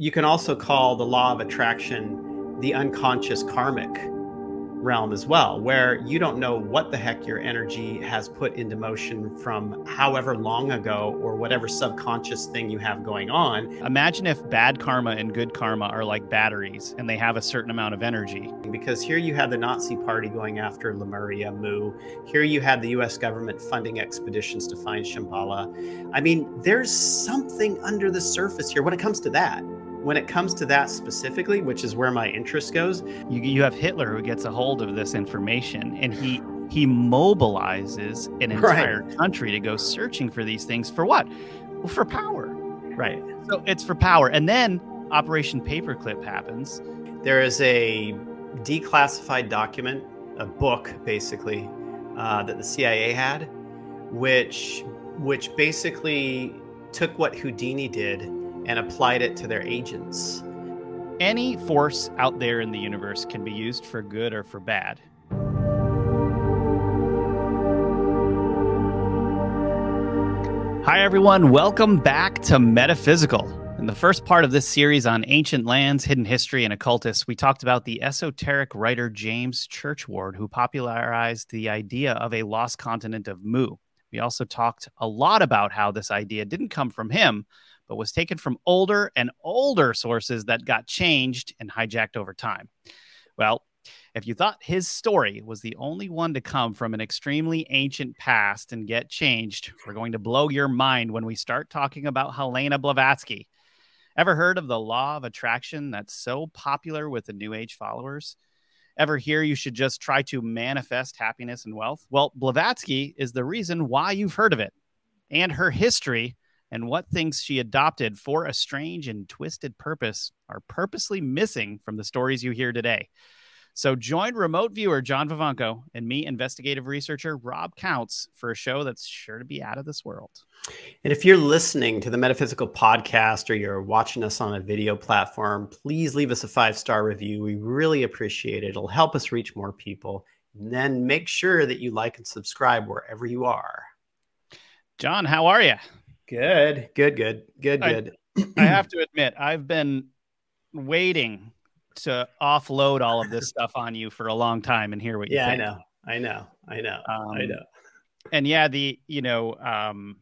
you can also call the law of attraction the unconscious karmic realm as well, where you don't know what the heck your energy has put into motion from however long ago or whatever subconscious thing you have going on. Imagine if bad karma and good karma are like batteries and they have a certain amount of energy. Because here you had the Nazi party going after Lemuria, Mu. Here you had the US government funding expeditions to find Shambhala. I mean, there's something under the surface here when it comes to that when it comes to that specifically, which is where my interest goes, you, you have Hitler who gets a hold of this information and he he mobilizes an entire right. country to go searching for these things for what? Well, for power. Right. So it's for power. And then Operation Paperclip happens. There is a declassified document, a book basically, uh, that the CIA had, which which basically took what Houdini did and applied it to their agents. Any force out there in the universe can be used for good or for bad. Hi, everyone. Welcome back to Metaphysical. In the first part of this series on ancient lands, hidden history, and occultists, we talked about the esoteric writer James Churchward, who popularized the idea of a lost continent of Mu. We also talked a lot about how this idea didn't come from him, but was taken from older and older sources that got changed and hijacked over time. Well, if you thought his story was the only one to come from an extremely ancient past and get changed, we're going to blow your mind when we start talking about Helena Blavatsky. Ever heard of the law of attraction that's so popular with the New Age followers? Ever hear you should just try to manifest happiness and wealth? Well, Blavatsky is the reason why you've heard of it. And her history and what things she adopted for a strange and twisted purpose are purposely missing from the stories you hear today. So join remote viewer John Vivanco and me, investigative researcher Rob Counts, for a show that's sure to be out of this world. And if you're listening to the Metaphysical Podcast or you're watching us on a video platform, please leave us a five star review. We really appreciate it. It'll help us reach more people. And then make sure that you like and subscribe wherever you are. John, how are you? Good, good, good, good, good. I, I have to admit, I've been waiting to offload all of this stuff on you for a long time and hear what you yeah, think. I know, I know, I know, um, I know. And yeah, the you know, um,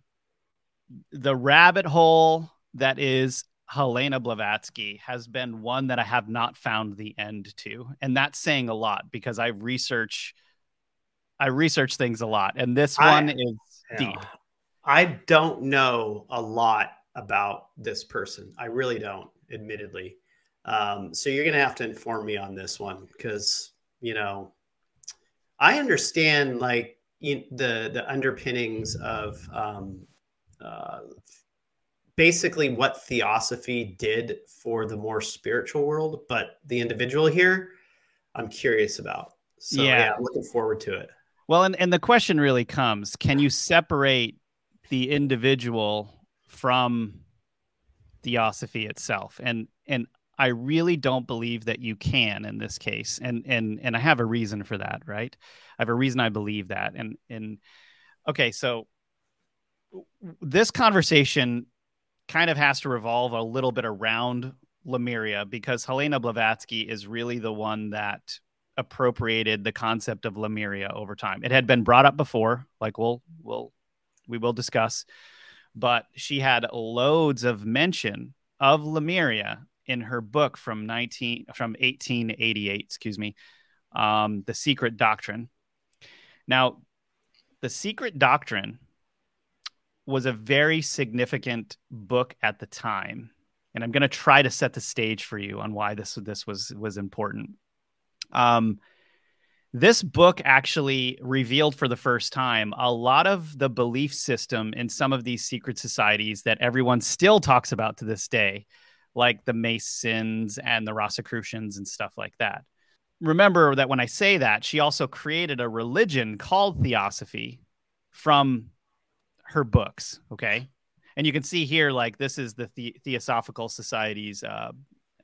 the rabbit hole that is Helena Blavatsky has been one that I have not found the end to, and that's saying a lot because I research, I research things a lot, and this one I, is yeah. deep. I don't know a lot about this person. I really don't, admittedly. Um, so you're going to have to inform me on this one because, you know, I understand like you, the the underpinnings of um, uh, basically what theosophy did for the more spiritual world, but the individual here, I'm curious about. So yeah, yeah I'm looking forward to it. Well, and, and the question really comes: Can you separate the individual from theosophy itself. And and i really don't believe that you can in this case. And and and i have a reason for that right? I have a reason i believe that. And and okay so this conversation kind of has to revolve a little bit around lemuria because helena blavatsky is really the one that appropriated the concept of lemuria over time. It had been brought up before like we'll we'll we will discuss. But she had loads of mention of Lemuria in her book from 19 from 1888, excuse me, um, The Secret Doctrine. Now, The Secret Doctrine was a very significant book at the time, and I'm going to try to set the stage for you on why this this was was important. Um, this book actually revealed for the first time a lot of the belief system in some of these secret societies that everyone still talks about to this day, like the Masons and the Rosicrucians and stuff like that. Remember that when I say that, she also created a religion called Theosophy from her books. Okay. And you can see here, like, this is the, the- Theosophical Society's uh,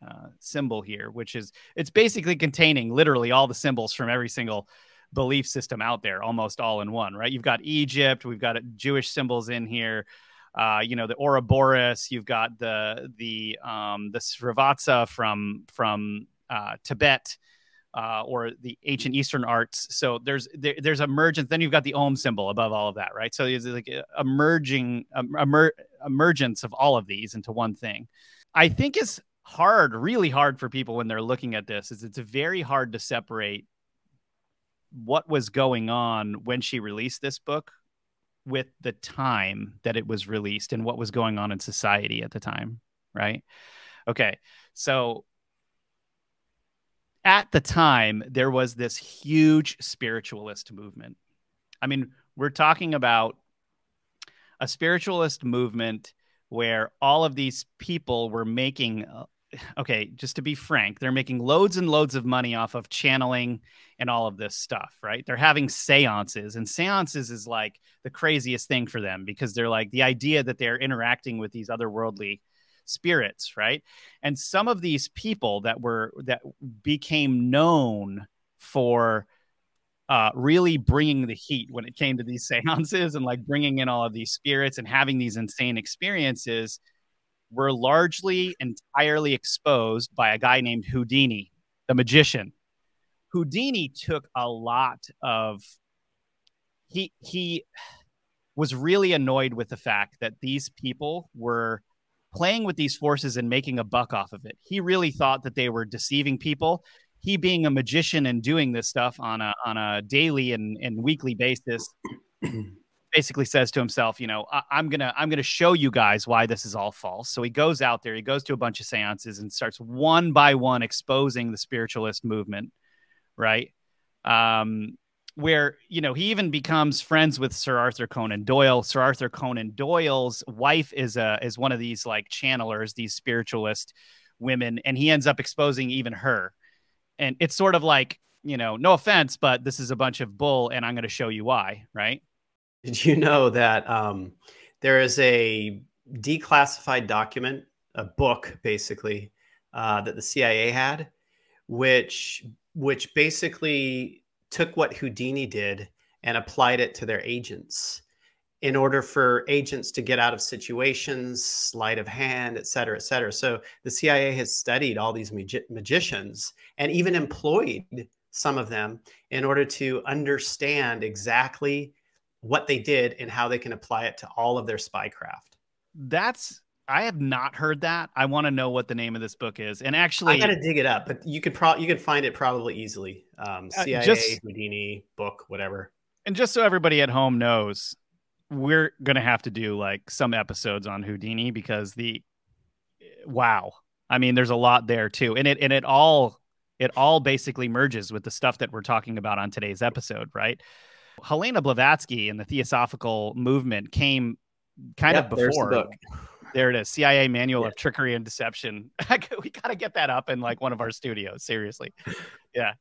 uh, symbol here, which is it's basically containing literally all the symbols from every single belief system out there, almost all in one, right? You've got Egypt, we've got Jewish symbols in here, uh, you know, the Ouroboros. You've got the the um, the Srivatsa from from uh, Tibet. Uh, or the ancient Eastern arts. So there's there, there's emergence. Then you've got the Om symbol above all of that, right? So there's like emerging emer, emergence of all of these into one thing. I think is hard, really hard for people when they're looking at this. Is it's very hard to separate what was going on when she released this book with the time that it was released and what was going on in society at the time, right? Okay. So at the time, there was this huge spiritualist movement. I mean, we're talking about a spiritualist movement where all of these people were making okay, just to be frank, they're making loads and loads of money off of channeling and all of this stuff, right? They're having seances, and seances is like the craziest thing for them because they're like the idea that they're interacting with these otherworldly spirits, right? And some of these people that were that became known for uh, really bringing the heat when it came to these seances and like bringing in all of these spirits and having these insane experiences were largely entirely exposed by a guy named Houdini, the magician. Houdini took a lot of he he was really annoyed with the fact that these people were playing with these forces and making a buck off of it. He really thought that they were deceiving people. He being a magician and doing this stuff on a on a daily and, and weekly basis basically says to himself, you know, I- am gonna I'm gonna show you guys why this is all false. So he goes out there, he goes to a bunch of seances and starts one by one exposing the spiritualist movement, right? Um, where you know he even becomes friends with Sir Arthur Conan Doyle. Sir Arthur Conan Doyle's wife is a is one of these like channelers, these spiritualist women, and he ends up exposing even her. And it's sort of like you know, no offense, but this is a bunch of bull, and I'm going to show you why, right? Did you know that um, there is a declassified document, a book basically, uh, that the CIA had, which which basically took what Houdini did and applied it to their agents in order for agents to get out of situations, sleight of hand, et cetera, et cetera. So the CIA has studied all these magi- magicians and even employed some of them in order to understand exactly what they did and how they can apply it to all of their spycraft. That's I have not heard that. I want to know what the name of this book is. And actually, I got to dig it up, but you could probably you could find it probably easily. Um, CIA, uh, just, Houdini book, whatever. And just so everybody at home knows, we're gonna have to do like some episodes on Houdini because the wow, I mean, there's a lot there too, and it and it all it all basically merges with the stuff that we're talking about on today's episode, right? Helena Blavatsky and the Theosophical movement came kind yep, of before. The there it is. CIA Manual yeah. of Trickery and Deception. we got to get that up in like one of our studios. Seriously. Yeah.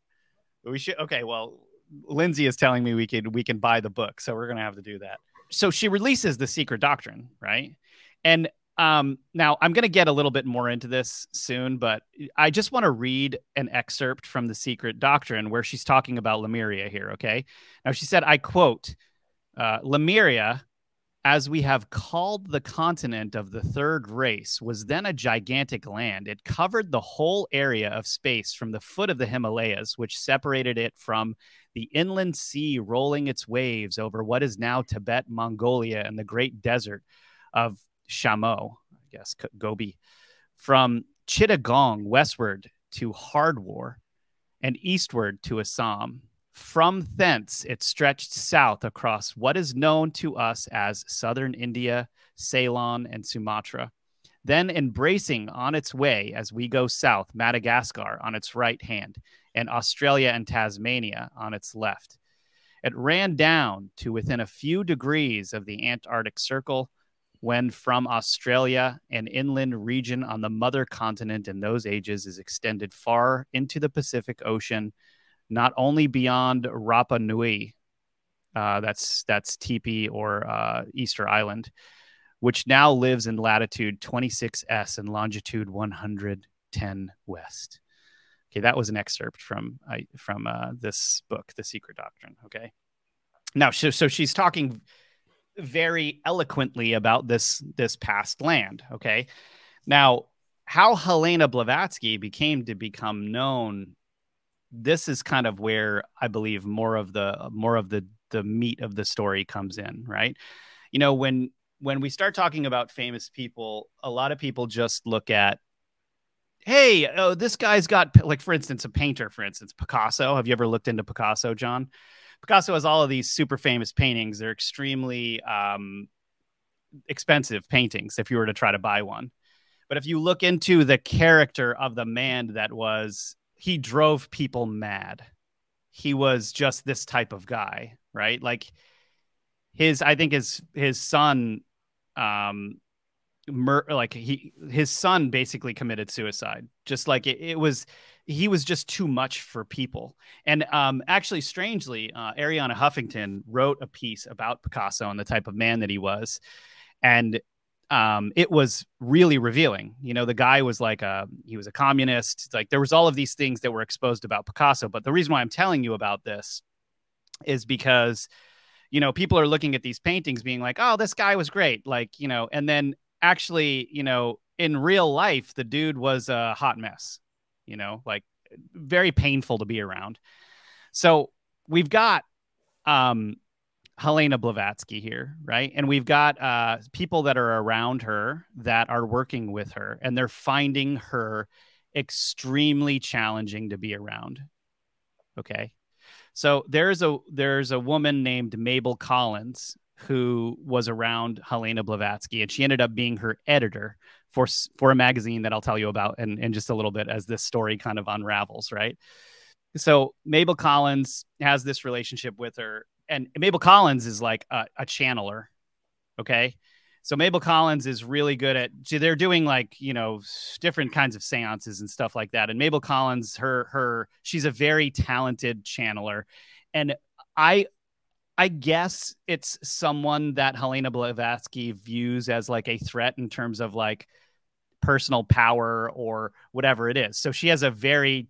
We should. Okay. Well, Lindsay is telling me we could we can buy the book, so we're gonna have to do that. So she releases the Secret Doctrine, right? And um, now I'm going to get a little bit more into this soon, but I just want to read an excerpt from the Secret Doctrine where she's talking about Lemuria here. Okay. Now she said, I quote, uh, Lemuria, as we have called the continent of the third race, was then a gigantic land. It covered the whole area of space from the foot of the Himalayas, which separated it from the inland sea rolling its waves over what is now Tibet, Mongolia, and the great desert of Shamo, I guess, Gobi, from Chittagong westward to Hardwar and eastward to Assam. From thence, it stretched south across what is known to us as southern India, Ceylon, and Sumatra. Then, embracing on its way as we go south, Madagascar on its right hand, and Australia and Tasmania on its left. It ran down to within a few degrees of the Antarctic Circle, when from Australia, an inland region on the mother continent in those ages is extended far into the Pacific Ocean, not only beyond Rapa Nui, uh, that's that's TP or uh, Easter Island, which now lives in latitude 26s and longitude 110 west. Okay, that was an excerpt from uh, from uh, this book, The Secret Doctrine. Okay, now so, so she's talking very eloquently about this this past land. Okay, now how Helena Blavatsky became to become known. This is kind of where I believe more of the more of the the meat of the story comes in, right? You know, when when we start talking about famous people, a lot of people just look at hey, oh, this guy's got like for instance a painter, for instance, Picasso. Have you ever looked into Picasso, John? Picasso has all of these super famous paintings. They're extremely um, expensive paintings if you were to try to buy one. But if you look into the character of the man that was, he drove people mad. He was just this type of guy, right? Like his, I think his his son um mur- like he his son basically committed suicide just like it, it, was he was just too much for people. And um actually strangely uh, arianna huffington wrote a piece about picasso and the type of man that he was. And um it was really revealing. You know the guy was like a he was a communist. Like there was all of these things that were exposed about picasso. But the reason why i'm telling you about this is because you know people are looking at these paintings being like oh this guy was great. Like you know and then actually, you know, in real life, the dude was a hot mess, you know, like very painful to be around. So we've got um, Helena Blavatsky here, right? And we've got uh, people that are around her that are working with her, and they're finding her extremely challenging to be around. Okay. So there's a there's a woman named Mabel Collins who was around Helena Blavatsky, and she ended up being her editor for for a magazine that I'll tell you about in, in just a little bit as this story kind of unravels, right? So Mabel Collins has this relationship with her, and Mabel Collins is like a, a channeler, okay? So Mabel Collins is really good at they're doing like, you know, different kinds of seances and stuff like that. And Mabel Collins, her her she's a very talented channeler. And I I guess it's someone that Helena Blavatsky views as like a threat in terms of like personal power or whatever it is. So she has a very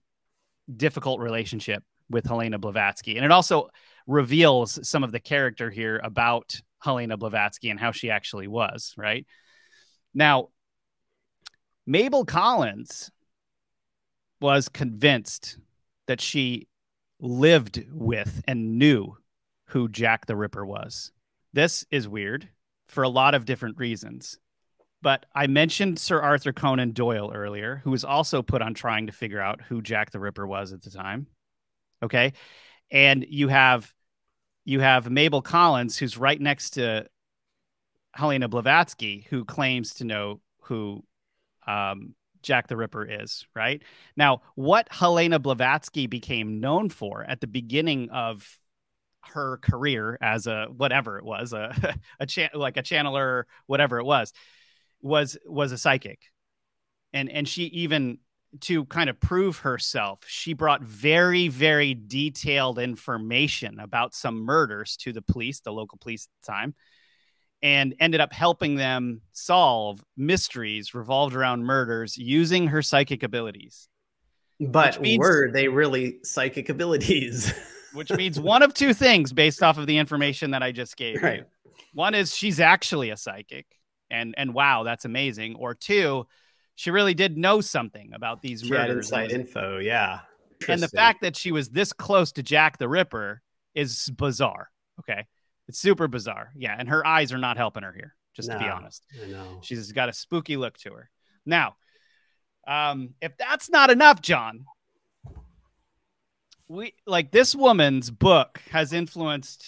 difficult relationship with Helena Blavatsky. And it also reveals some of the character here about Helena Blavatsky and how she actually was, right? Now, Mabel Collins was convinced that she lived with and knew who Jack the Ripper was. This is weird for a lot of different reasons. But I mentioned Sir Arthur Conan Doyle earlier, who was also put on trying to figure out who Jack the Ripper was at the time. Okay. And you have you have Mabel Collins, who's right next to Helena Blavatsky, who claims to know who um, Jack the Ripper is, right? Now, what Helena Blavatsky became known for at the beginning of her career as a whatever it was a a cha- like a channeler whatever it was was was a psychic. And and she even to kind of prove herself she brought very very detailed information about some murders to the police the local police at the time and ended up helping them solve mysteries revolved around murders using her psychic abilities. But means, were they really psychic abilities which means one of two things based off of the information that I just gave right. you. One is she's actually a psychic, and and wow, that's amazing. Or two, she really did know something about these she murders. Had inside info, yeah. And the fact that she was this close to Jack the Ripper is bizarre. Okay, it's super bizarre. Yeah, and her eyes are not helping her here. Just no, to be honest, I know she's got a spooky look to her. Now, um, if that's not enough, John, we like this woman's book has influenced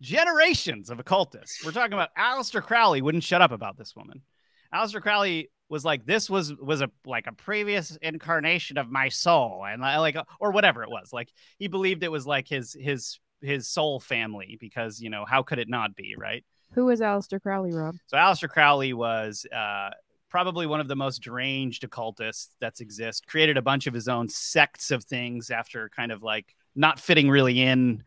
generations of occultists. We're talking about Aleister Crowley wouldn't shut up about this woman. Aleister Crowley was like this was was a like a previous incarnation of my soul and like or whatever it was. Like he believed it was like his his his soul family because you know how could it not be right? Who was Aleister Crowley, Rob? So Aleister Crowley was uh, probably one of the most deranged occultists that's exist. Created a bunch of his own sects of things after kind of like not fitting really in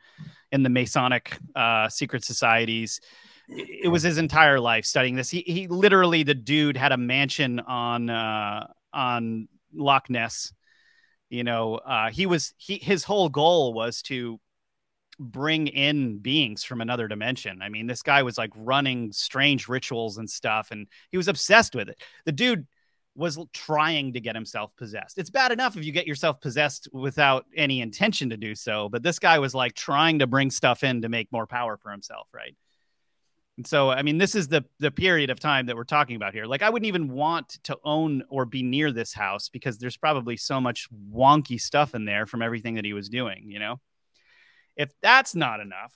in the Masonic uh, secret societies. It was his entire life studying this. He he literally the dude had a mansion on uh, on Loch Ness. You know, uh, he was he his whole goal was to bring in beings from another dimension. I mean, this guy was like running strange rituals and stuff, and he was obsessed with it. The dude was trying to get himself possessed. It's bad enough if you get yourself possessed without any intention to do so, but this guy was like trying to bring stuff in to make more power for himself, right? And so, I mean, this is the the period of time that we're talking about here. Like, I wouldn't even want to own or be near this house because there's probably so much wonky stuff in there from everything that he was doing. You know, if that's not enough,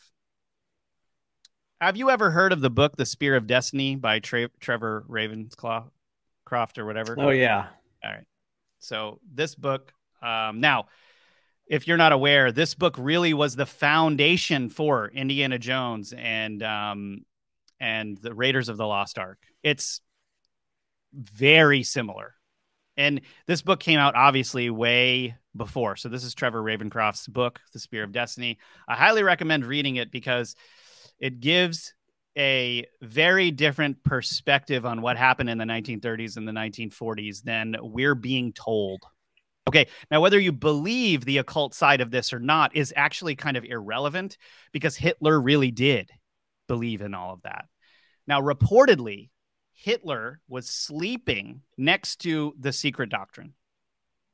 have you ever heard of the book "The Spear of Destiny" by Tra- Trevor Ravensclaw? Croft or whatever. Oh yeah. All right. So this book, um, now, if you're not aware, this book really was the foundation for Indiana Jones and um, and the Raiders of the Lost Ark. It's very similar, and this book came out obviously way before. So this is Trevor Ravenscroft's book, The Spear of Destiny. I highly recommend reading it because it gives a very different perspective on what happened in the 1930s and the 1940s than we're being told. Okay, now whether you believe the occult side of this or not is actually kind of irrelevant because Hitler really did believe in all of that. Now, reportedly, Hitler was sleeping next to the secret doctrine.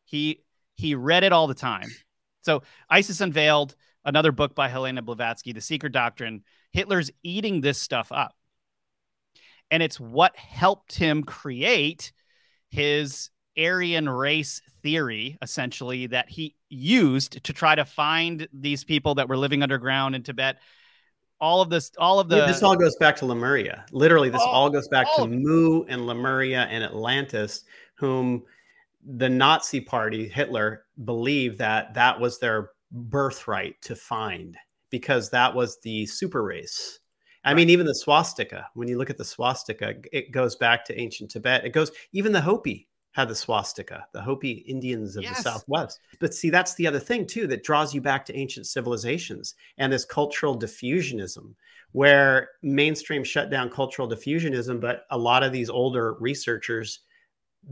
He he read it all the time. So Isis Unveiled, another book by Helena Blavatsky, The Secret Doctrine, Hitler's eating this stuff up. And it's what helped him create his Aryan race theory, essentially, that he used to try to find these people that were living underground in Tibet. All of this, all of the. Yeah, this all goes back to Lemuria. Literally, this oh, all goes back to oh. Mu and Lemuria and Atlantis, whom the Nazi party, Hitler, believed that that was their birthright to find because that was the super race. I right. mean, even the swastika, when you look at the swastika, it goes back to ancient Tibet. It goes, even the Hopi had the swastika, the Hopi Indians of yes. the Southwest. But see, that's the other thing, too, that draws you back to ancient civilizations and this cultural diffusionism, where mainstream shut down cultural diffusionism, but a lot of these older researchers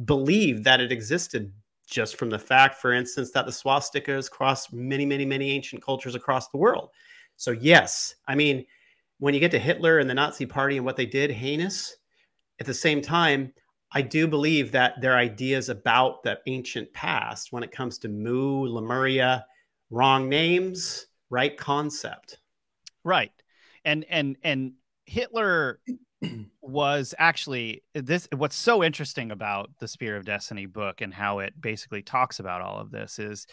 believe that it existed just from the fact, for instance, that the swastika is across many, many, many ancient cultures across the world. So, yes, I mean, when you get to Hitler and the Nazi Party and what they did, heinous. At the same time, I do believe that their ideas about the ancient past, when it comes to Mu, Lemuria, wrong names, right concept. Right. And and and Hitler was actually this what's so interesting about the Spear of Destiny book and how it basically talks about all of this is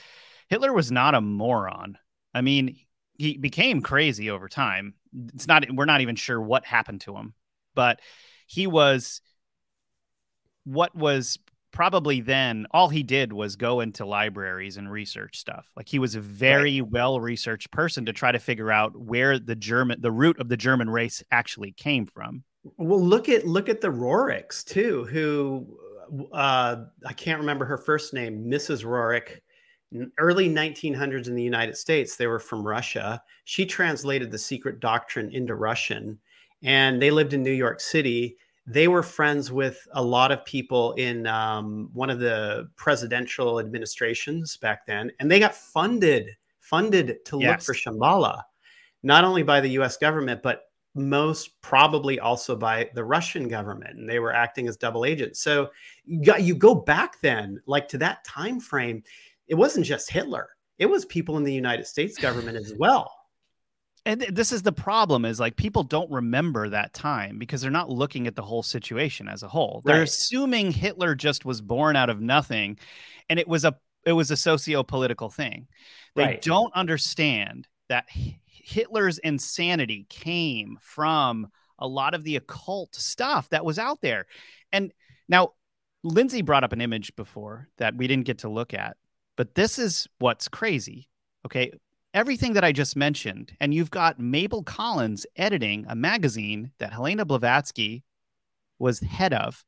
Hitler was not a moron. I mean, he became crazy over time. It's not we're not even sure what happened to him, but he was what was probably then all he did was go into libraries and research stuff. Like he was a very right. well researched person to try to figure out where the German the root of the German race actually came from. Well, look at look at the Roerichs too, who uh, I can't remember her first name, Mrs. Roerich early 1900s in the United States. They were from Russia. She translated the secret doctrine into Russian, and they lived in New York City. They were friends with a lot of people in um, one of the presidential administrations back then, and they got funded funded to yes. look for Shambhala, not only by the U.S. government but most probably also by the Russian government, and they were acting as double agents. So you, got, you go back then, like to that time frame it wasn't just Hitler. It was people in the United States government as well. And this is the problem is like people don't remember that time because they're not looking at the whole situation as a whole. They're assuming Hitler just was born out of nothing and it was a it was a socio-political thing. They right. don't understand that Hitler's insanity came from a lot of the occult stuff that was out there. And now Lindsay brought up an image before that we didn't get to look at but this is what's crazy. Okay. Everything that I just mentioned, and you've got Mabel Collins editing a magazine that Helena Blavatsky was head of,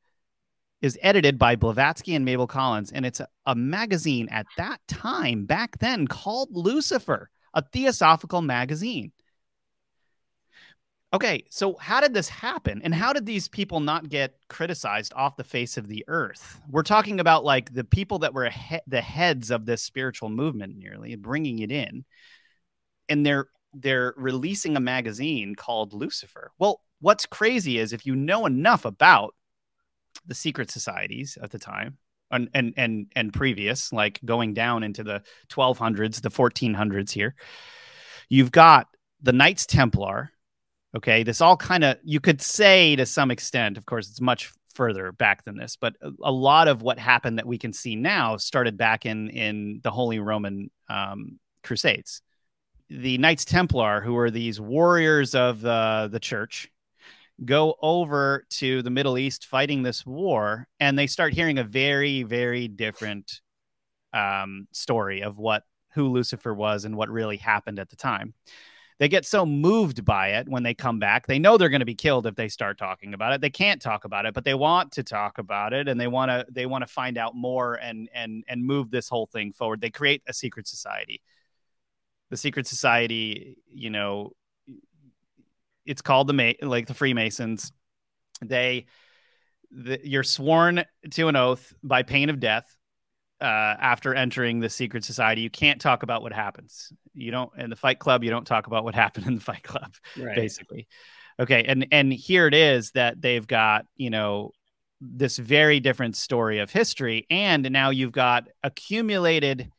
is edited by Blavatsky and Mabel Collins. And it's a, a magazine at that time, back then, called Lucifer, a theosophical magazine. Okay, so how did this happen? And how did these people not get criticized off the face of the earth? We're talking about like the people that were he- the heads of this spiritual movement, nearly bringing it in. And they're they're releasing a magazine called Lucifer. Well, what's crazy is if you know enough about the secret societies at the time and and and, and previous, like going down into the 1200s, the 1400s here, you've got the Knights Templar. Okay, this all kind of you could say to some extent. Of course, it's much further back than this, but a, lot of what happened that we can see now started back in in the Holy Roman um, Crusades. The Knights Templar, who are these warriors of the the church, go over to the Middle East fighting this war, and they start hearing a very, very different um, story of what who Lucifer was and what really happened at the time. They get so moved by it when they come back. They know they're going to be killed if they start talking about it. They can't talk about it, but they want to talk about it and they want to they want to find out more and and and move this whole thing forward. They create a secret society. The secret society, you know, it's called the Ma- like the Freemasons. They the, you're sworn to an oath by pain of death uh, after entering the secret society. You can't talk about what happens. You don't in the Fight Club. You don't talk about what happened in the Fight Club, right. basically. Okay, and and here it is that they've got you know this very different story of history, and now you've got accumulated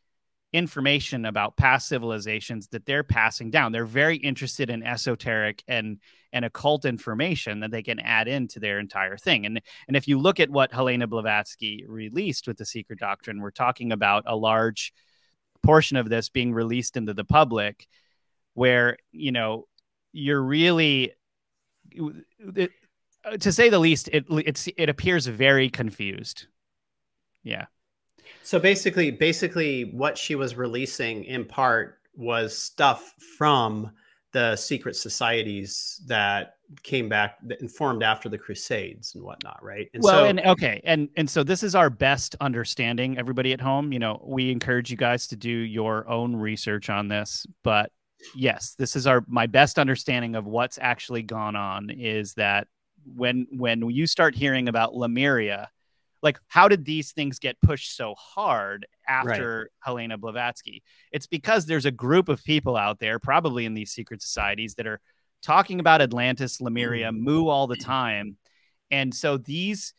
information about past civilizations that they're passing down. They're very interested in esoteric and and occult information that they can add into their entire thing. And and if you look at what Helena Blavatsky released with the Secret Doctrine, we're talking about a large portion of this being released into the public, where you know you're really. It, uh, to say the least, it it's it appears very confused. Yeah. So basically, basically, what she was releasing in part was stuff from the secret societies that came back that informed after the crusades and whatnot right? And well so, and okay and and so this is our best understanding everybody at home. You know we encourage you guys to do your own research on this but yes this is our my best understanding of what's actually gone on is that when when you start hearing about lemuria like how did these things get pushed so hard after right. Helena Blavatsky? It's because there's a group of people out there, probably in these secret societies, that are talking about Atlantis, Lemuria, mm. Mu all the time. And so these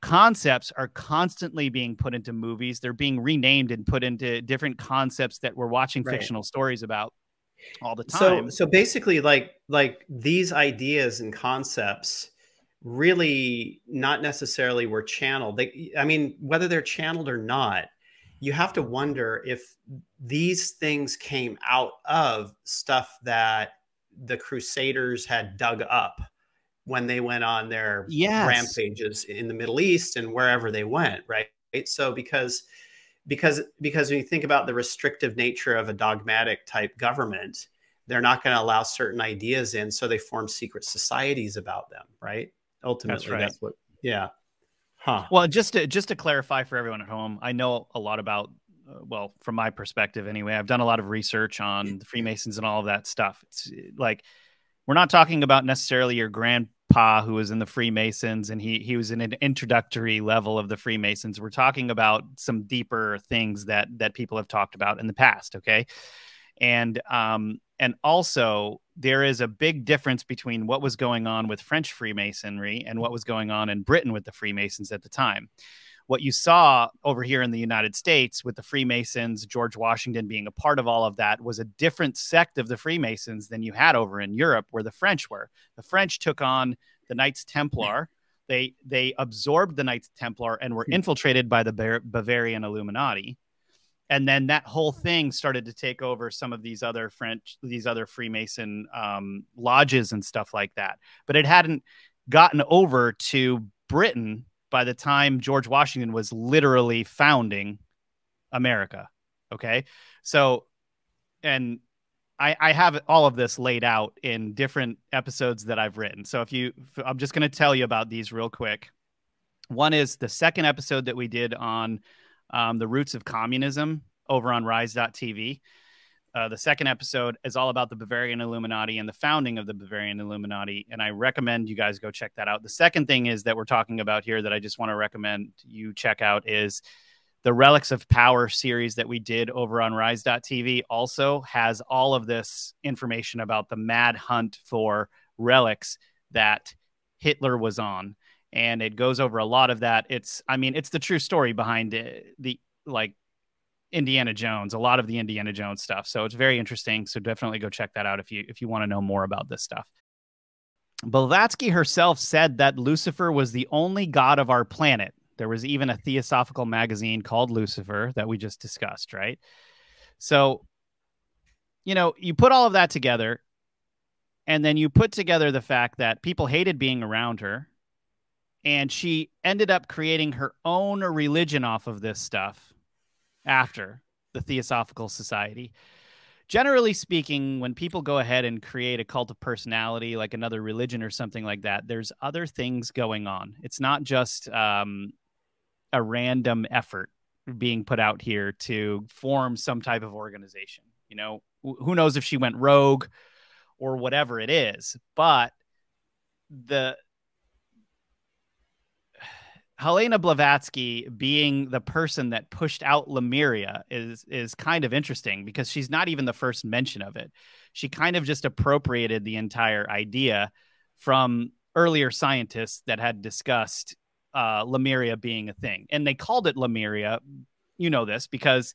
concepts are constantly being put into movies. They're being renamed and put into different concepts that we're watching right. fictional stories about all the time. So so basically like like these ideas and concepts really not necessarily were channeled. They, I mean, whether they're channeled or not, you have to wonder if these things came out of stuff that the Crusaders had dug up when they went on their yes. rampages in the Middle East and wherever they went, right? So because because because when you think about the restrictive nature of a dogmatic type government, they're not going to allow certain ideas in, so they form secret societies about them, right? Ultimately that's, right. that's what yeah. Huh. Well just to just to clarify for everyone at home i know a lot about uh, well from my perspective anyway i've done a lot of research on the freemasons and all of that stuff. It's like we're not talking about necessarily your grandpa who was in the freemasons and he he was in an introductory level of the freemasons. We're talking about some deeper things that that people have talked about in the past okay? And um and also, there is a big difference between what was going on with French Freemasonry and what was going on in Britain with the Freemasons at the time. What you saw over here in the United States with the Freemasons, George Washington being a part of all of that, was a different sect of the Freemasons than you had over in Europe, where the French were. The French took on the Knights Templar. They they absorbed the Knights Templar and were hmm. infiltrated by the Bavarian Illuminati and then that whole thing started to take over some of these other French, these other Freemason um, lodges and stuff like that. But it hadn't gotten over to Britain by the time George Washington was literally founding America. Okay, so and I, I have all of this laid out in different episodes that I've written. So if you, I'm just going to tell you about these real quick. One is the second episode that we did on um, the roots of communism over on rise.tv. Uh, the second episode is all about the Bavarian Illuminati and the founding of the Bavarian Illuminati. And I recommend you guys go check that out. The second thing is that we're talking about here that I just want to recommend you check out is the Relics of Power series that we did over on Rise.tv also has all of this information about the mad hunt for relics that Hitler was on. And it goes over a lot of that. It's, I mean, it's the true story behind it, the like Indiana Jones, a lot of the Indiana Jones stuff. So it's very interesting. So definitely go check that out if you if you want to know more about this stuff. Blavatsky herself said that Lucifer was the only god of our planet. There was even a theosophical magazine called Lucifer that we just discussed, right? So, you know, you put all of that together, and then you put together the fact that people hated being around her, and she ended up creating her own religion off of this stuff after the Theosophical Society. Generally speaking, when people go ahead and create a cult of personality, like another religion or something like that, there's other things going on. It's not just um, a random effort being put out here to form some type of organization. You know, who knows if she went rogue or whatever it is, but the Helena Blavatsky being the person that pushed out Lemuria is is kind of interesting because she's not even the first mention of it. She kind of just appropriated the entire idea from earlier scientists that had discussed uh, Lemuria being a thing, and they called it Lemuria. You know this because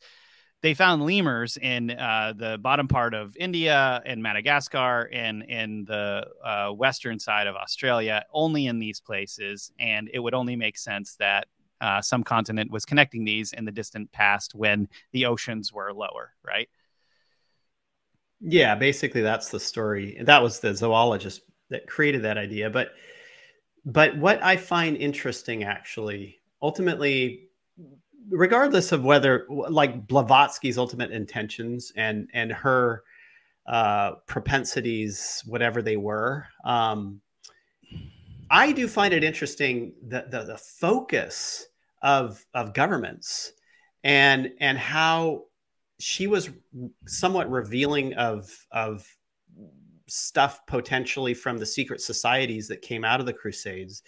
they found lemurs in uh, the bottom part of India and Madagascar and in the uh, western side of Australia, only in these places. And it would only make sense that uh, some continent was connecting these in the distant past when the oceans were lower, right? Yeah, basically that's the story. That was the zoologist that created that idea. But but what I find interesting actually, ultimately regardless of whether like Blavatsky's ultimate intentions and and her uh, propensities, whatever they were, um, I do find it interesting that the, the focus of of governments and and how she was somewhat revealing of of stuff potentially from the secret societies that came out of the crusades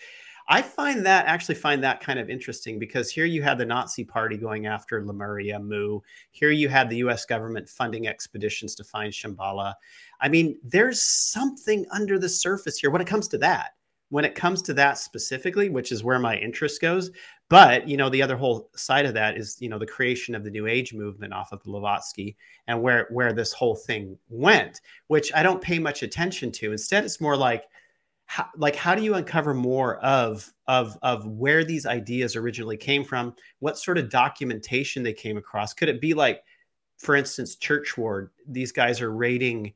I find that actually find that kind of interesting because here you had the Nazi party going after Lemuria, Mu. Here you had the US government funding expeditions to find Shambhala. I mean, there's something under the surface here when it comes to that. When it comes to that specifically, which is where my interest goes. But, you know, the other whole side of that is, you know, the creation of the New Age movement off of Blavatsky and where where this whole thing went, which I don't pay much attention to. Instead, it's more like, how, like how do you uncover more of of of where these ideas originally came from? What sort of documentation they came across? Could it be like for instance Churchward these guys are raiding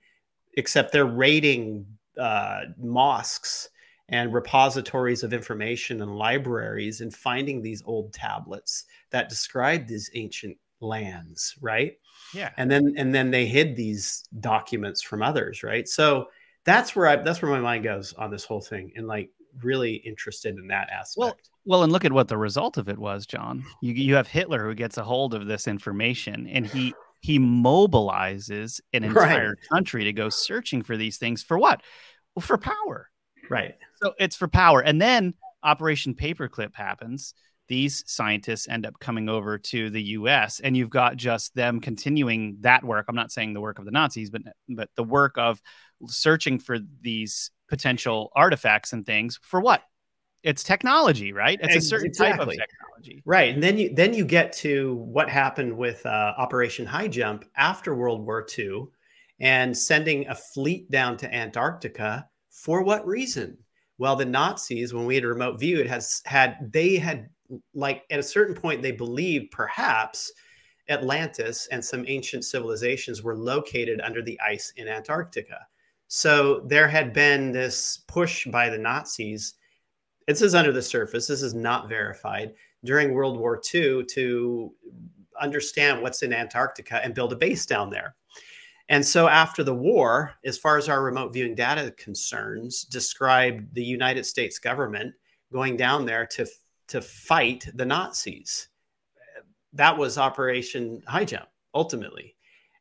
except they're raiding uh, mosques and repositories of information and libraries and finding these old tablets that describe these ancient lands right? Yeah. And then and then they hid these documents from others right? So that's where I that's where my mind goes on this whole thing and like really interested in that aspect. Well, well, and look at what the result of it was, John. You you have Hitler who gets a hold of this information and he he mobilizes an entire right. country to go searching for these things for what? Well, for power. Right. So it's for power. And then Operation Paperclip happens. These scientists end up coming over to the US and you've got just them continuing that work. I'm not saying the work of the Nazis, but but the work of searching for these potential artifacts and things for what? It's technology, right? It's a certain exactly. type of technology, right? And then you then you get to what happened with uh, Operation High Jump after World War II, and sending a fleet down to Antarctica for what reason? Well, the Nazis, when we had a remote view, it has had they had like at a certain point they believed perhaps Atlantis and some ancient civilizations were located under the ice in Antarctica. So there had been this push by the Nazis. This is under the surface. This is not verified during World War II to understand what's in Antarctica and build a base down there. And so after the war, as far as our remote viewing data concerns, described the United States government going down there to, to fight the Nazis. That was Operation High Jump, ultimately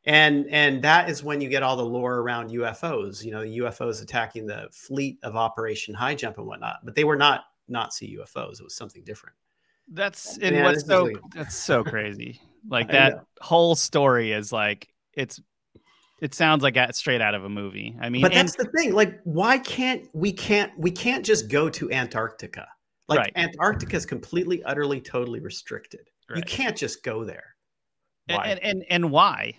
and and that is when you get all the lore around UFOs. You know, UFOs attacking the fleet of Operation High Jump and whatnot, but they were not Nazi UFOs. It was something different. That's and what's so that's so crazy. Like that whole story is like it's it sounds like straight out of a movie. I mean, but and- that's the thing. Like, why can't we can't we can't just go to Antarctica? Like Right. Antarctica is completely, utterly, totally restricted. You can't just go there. and, Why? and and and why?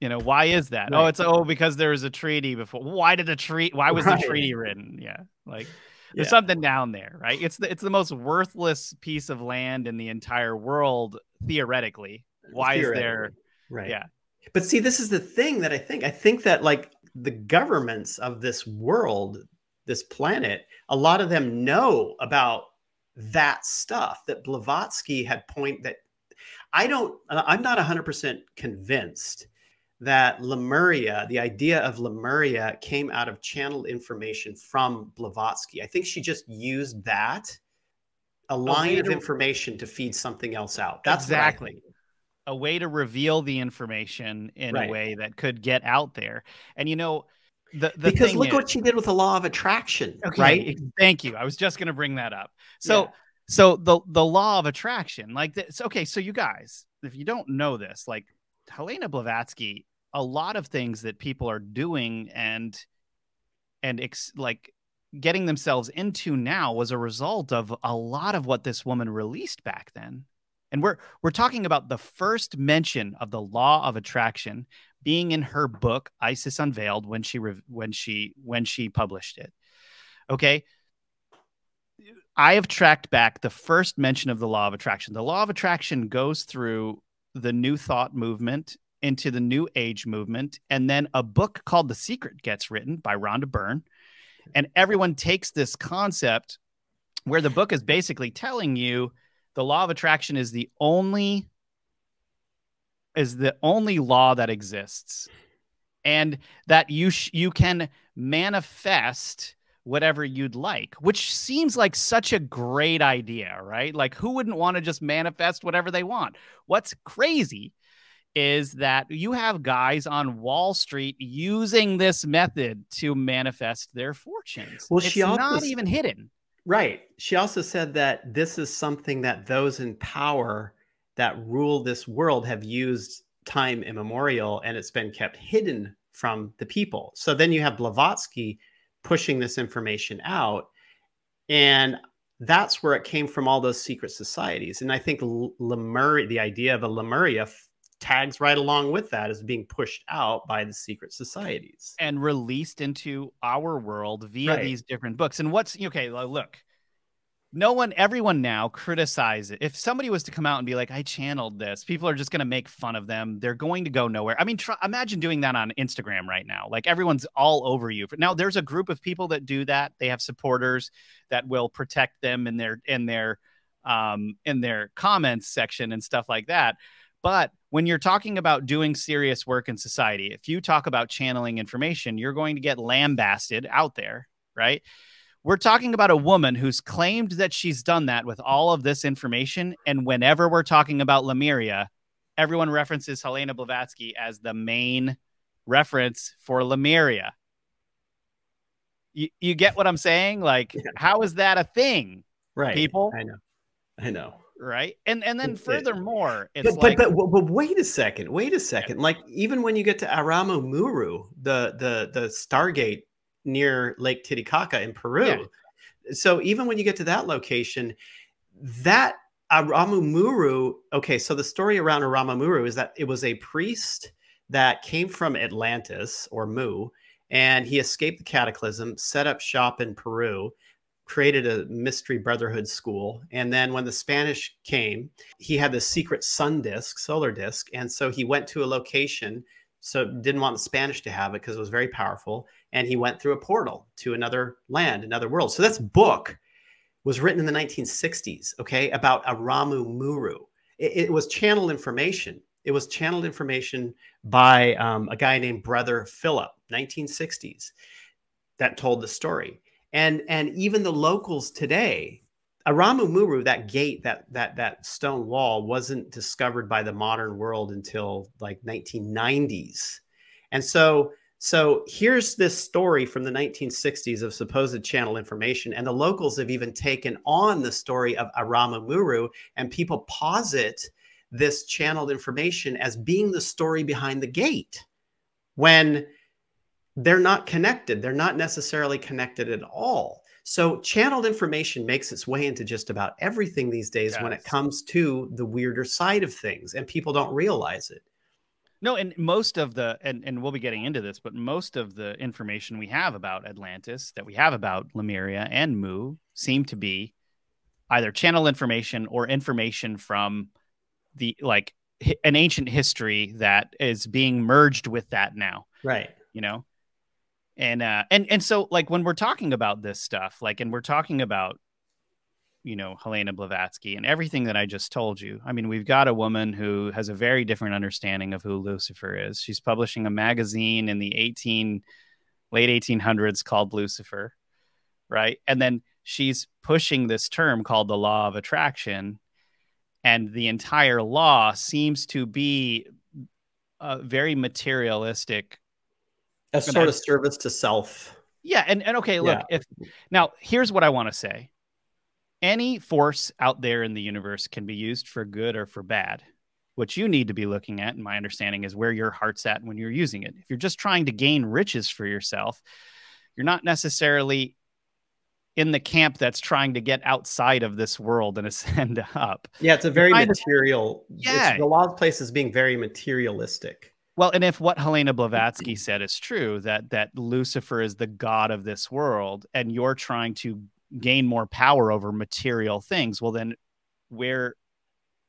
You know, why is that? Oh, it's oh because there was a treaty before. Why did the treaty? Why was the treaty written? Yeah, like there's Yeah. something down there, right? It's the it's the most worthless piece of land in the entire world theoretically. Why is there? Right. Yeah. But see, this is the thing that I think. I think that like the governments of this world, this planet, a lot of them know about that stuff that Blavatsky had point that I don't uh, I'm not 100% convinced that Lemuria, the idea of Lemuria came out of channeled information from Blavatsky. I think she just used that a line of to- information to feed something else out. That's Exactly. a way to reveal the information in Right. a way that could get out there. And you know, the the because look is, what she did with the law of attraction, okay, right? Thank you. I was just going to bring that up. So Yeah. so the the law of attraction, like this. Okay, so you guys, if you don't know this, like Helena Blavatsky, a lot of things that people are doing and and ex- like getting themselves into now was a result of a lot of what this woman released back then. And we're we're talking about the first mention of the law of attraction being in her book Isis Unveiled when she when she when she published it. Okay? I have tracked back the first mention of the law of attraction. The law of attraction goes through the new thought movement into the new age movement and then a book called The Secret gets written by Rhonda Byrne and everyone takes this concept where the book is basically telling you the law of attraction is the only is the only law that exists and that you sh- you can manifest whatever you'd like which seems like such a great idea right like who wouldn't want to just manifest whatever they want what's crazy is that you have guys on Wall Street using this method to manifest their fortunes. Well, it's she also not even hidden. Right. She also said that this is something that those in power that rule this world have used time immemorial and it's been kept hidden from the people. So then you have Blavatsky pushing this information out. And that's where it came from all those secret societies. And I think Lemuria, the idea of a Lemuria tags right along with that as being pushed out by the secret societies. and released into our world via Right. these different books. And what's okay? Look, no one, everyone now criticizes it. If somebody was to come out and be like, "I channeled this," people are just going to make fun of them. They're going to go nowhere. I mean, try, imagine doing that on Instagram right now. Like everyone's all over you. Now, there's a group of people that do that. They have supporters that will protect them in their in their um in their comments section and stuff like that. But when you're talking about doing serious work in society, if you talk about channeling information, you're going to get lambasted out there, right? We're talking about a woman who's claimed that she's done that with all of this information. And whenever we're talking about Lemuria, everyone references Helena Blavatsky as the main reference for Lemuria. You, you get what I'm saying? Like, how is that a thing? Right. People? I know. I know. Right. And and then furthermore, it's but, like but, but but wait a second wait a second like even when you get to aramu muru the the the stargate near lake titicaca in peru Yeah. so even when you get to that location that aramu muru okay so the story around aramu muru is that it was a priest that came from atlantis or mu and he escaped the cataclysm set up shop in peru created a mystery brotherhood school and then when the spanish came he had this secret sun disk, solar disk, and so he went to a location. So didn't want the Spanish to have it because it was very powerful, and he went through a portal to another land, another world. So this book was written in the 1960s, okay, about Aramu Muru. It, it was channeled information. It was channeled information by um, a guy named Brother Philip, 1960s, that told the story. And and even the locals today Aramu Muru, that gate, that that that stone wall, wasn't discovered by the modern world until like 1990s, and so So here's this story from the 1960s of supposed channel information, and the locals have even taken on the story of Aramu Muru, and people posit this channeled information as being the story behind the gate. When they're not connected. They're not necessarily connected at all. So, channeled information makes its way into just about everything these days yes. when it comes to the weirder side of things, and people don't realize it. No, and most of the and, and we'll be getting into this, but most of the information we have about Atlantis, that we have about Lemuria and Mu, seem to be either channel information or information from the like an ancient history that is being merged with that now. Right. You know? And uh and and so like when we're talking about this stuff, like and we're talking about you know Helena Blavatsky and everything that I just told you. I mean, we've got a woman who has a very different understanding of who Lucifer is. She's publishing a magazine in the 18 late 1800s called Lucifer, right? And then she's pushing this term called the law of attraction and the entire law seems to be a very materialistic a sort of service to self yeah and, and okay look yeah. if now here's what i want to say any force out there in the universe can be used for good or for bad what you need to be looking at in my understanding is where your heart's at when you're using it if you're just trying to gain riches for yourself you're not necessarily in the camp that's trying to get outside of this world and ascend up. Yeah, it's a very material. To, yeah, the law of place is being very materialistic. Well, and if what Helena Blavatsky said is true, that that Lucifer is the god of this world, and you're trying to gain more power over material things, well, then where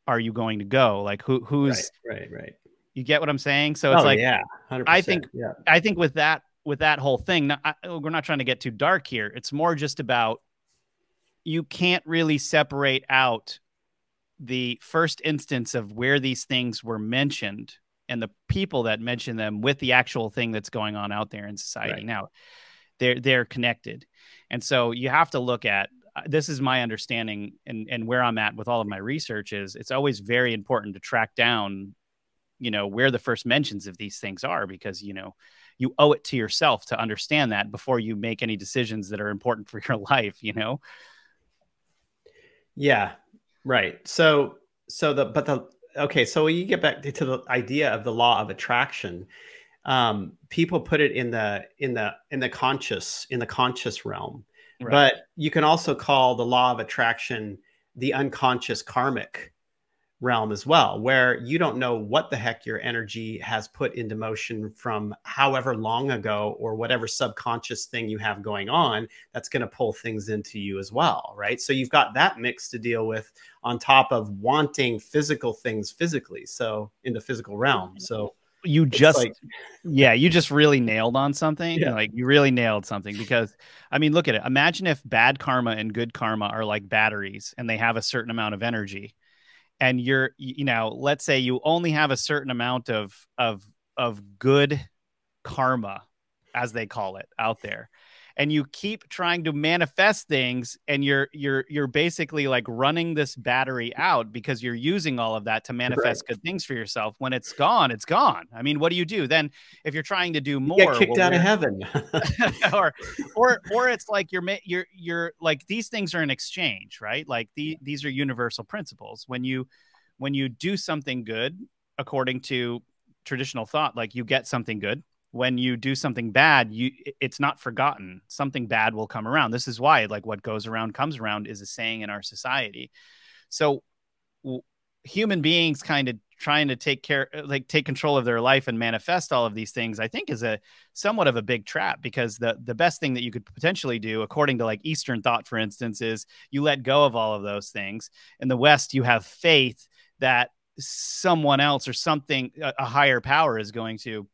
are you going to go? Like who who's right, right, right. You get what I'm saying? So it's oh, like, yeah, 100%, I think, yeah. I think with that with that whole thing. Now, I, oh, we're not trying to get too dark here. It's more just about you can't really separate out the first instance of where these things were mentioned and the people that mention them with the actual thing that's going on out there in society. Right. Now, they're they're connected, and so you have to look at. Uh, this is my understanding and, and where I'm at with all of my research is it's always very important to track down, you know, where the first mentions of these things are because, you know, you owe it to yourself to understand that before you make any decisions that are important for your life you know yeah right so so the but the okay so you get back to the idea of the law of attraction. Um people put it in the in the in the conscious in the conscious realm. Right. but you can also call the law of attraction the unconscious karmic realm as well, where you don't know what the heck your energy has put into motion from however long ago or whatever subconscious thing you have going on that's going to pull things into you as well, right? So you've got that mix to deal with on top of wanting physical things physically, so in the physical realm. So you just like, yeah you just really nailed on something yeah. like you really nailed something because i mean look at it imagine if bad karma and good karma are like batteries and they have a certain amount of energy and you're you know let's say you only have a certain amount of of of good karma as they call it out there and you keep trying to manifest things and you're you're you're basically like running this battery out because you're using all of that to manifest right. good things for yourself. When it's gone it's gone. I mean what do you do? Then if you're trying to do more you get kicked well, out of heaven. or or or it's like you're you're you're like these things are in exchange right? Like the, these are universal principles. When you when you do something good according to traditional thought like you get something good when you do something bad you it's not forgotten. Something bad will come around. This is why like what goes around comes around is a saying in our society. So w- human beings kind of trying to take care uh, like take control of their life and manifest all of these things i think is a somewhat of a big trap because the the best thing that you could potentially do according to like eastern thought for instance is you let go of all of those things. In the west you have faith that someone else or something a, a higher power is going to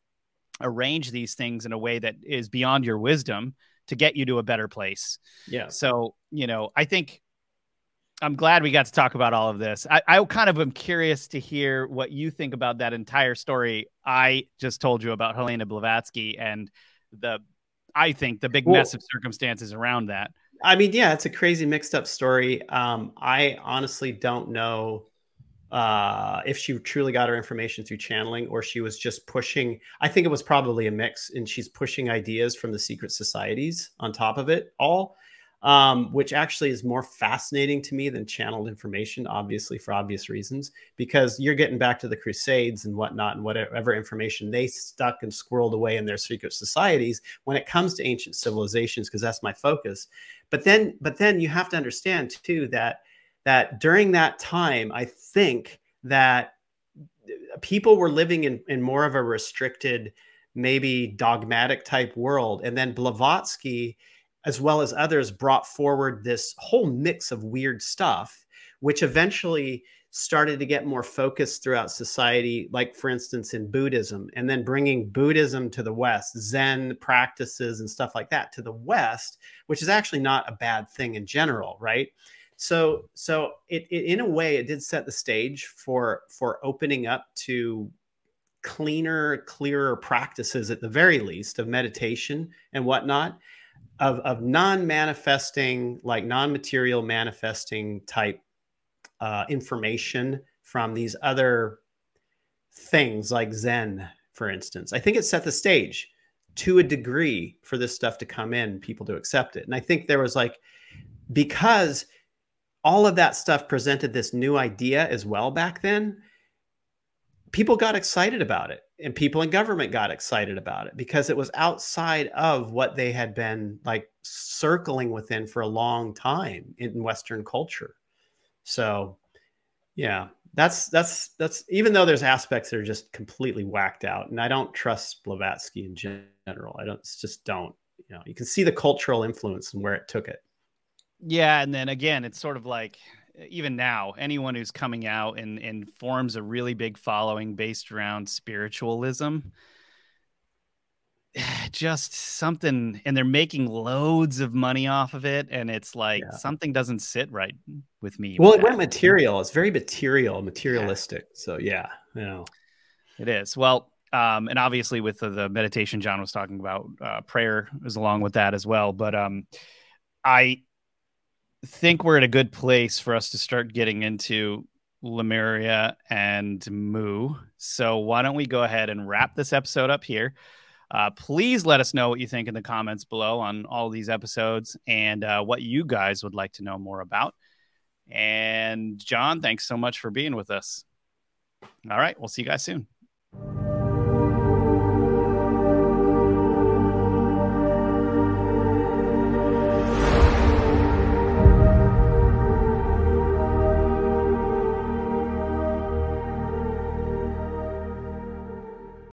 arrange these things in a way that is beyond your wisdom to get you to a better place. Yeah. So, you know, I think I'm glad we got to talk about all of this. I, I kind of am curious to hear what you think about that entire story I just told you about Helena Blavatsky and the, I think, the big well, mess of circumstances around that. I mean, yeah, it's a crazy mixed up story. Um, I honestly don't know uh, if she truly got her information through channeling or she was just pushing. I think it was probably a mix, and she's pushing ideas from the secret societies on top of it all, um, which actually is more fascinating to me than channeled information, obviously for obvious reasons, because you're getting back to the Crusades and whatnot, and whatever information they stuck and squirreled away in their secret societies when it comes to ancient civilizations, because that's my focus. But then, but then you have to understand too that that during that time, I think that people were living in, in more of a restricted, maybe dogmatic type world. And then Blavatsky, as well as others, brought forward this whole mix of weird stuff, which eventually started to get more focused throughout society, like for instance in Buddhism, and then bringing Buddhism to the West, Zen practices and stuff like that to the West, which is actually not a bad thing in general, right? So so it, it, in a way it did set the stage for for opening up to cleaner clearer practices at the very least of meditation and whatnot of, of non-manifesting like non-material manifesting type uh, information from these other things like zen for instance. I think it set the stage to a degree for this stuff to come in people to accept it. And i think there was like because all of that stuff presented this new idea as well back then. People got excited about it and people in government got excited about it because it was outside of what they had been like circling within for a long time in western culture. So yeah that's that's that's even though there's aspects that are just completely whacked out and i don't trust blavatsky in general i don't just don't you know you can see the cultural influence and where it took it yeah, and then again, it's sort of like even now, anyone who's coming out and, and forms a really big following based around spiritualism, just something, and they're making loads of money off of it, and it's like yeah. something doesn't sit right with me. Well, with it went material. It's very material, materialistic. Yeah. So yeah, you know, it is. Well, um, and obviously with the, the, meditation John was talking about, uh, prayer is along with that as well. But um, I think we're at a good place for us to start getting into Lemuria and Mu. So why don't we go ahead and wrap this episode up here? Uh, please let us know what you think in the comments below on all these episodes and uh, what you guys would like to know more about. And John, thanks so much for being with us. All right, we'll see you guys soon.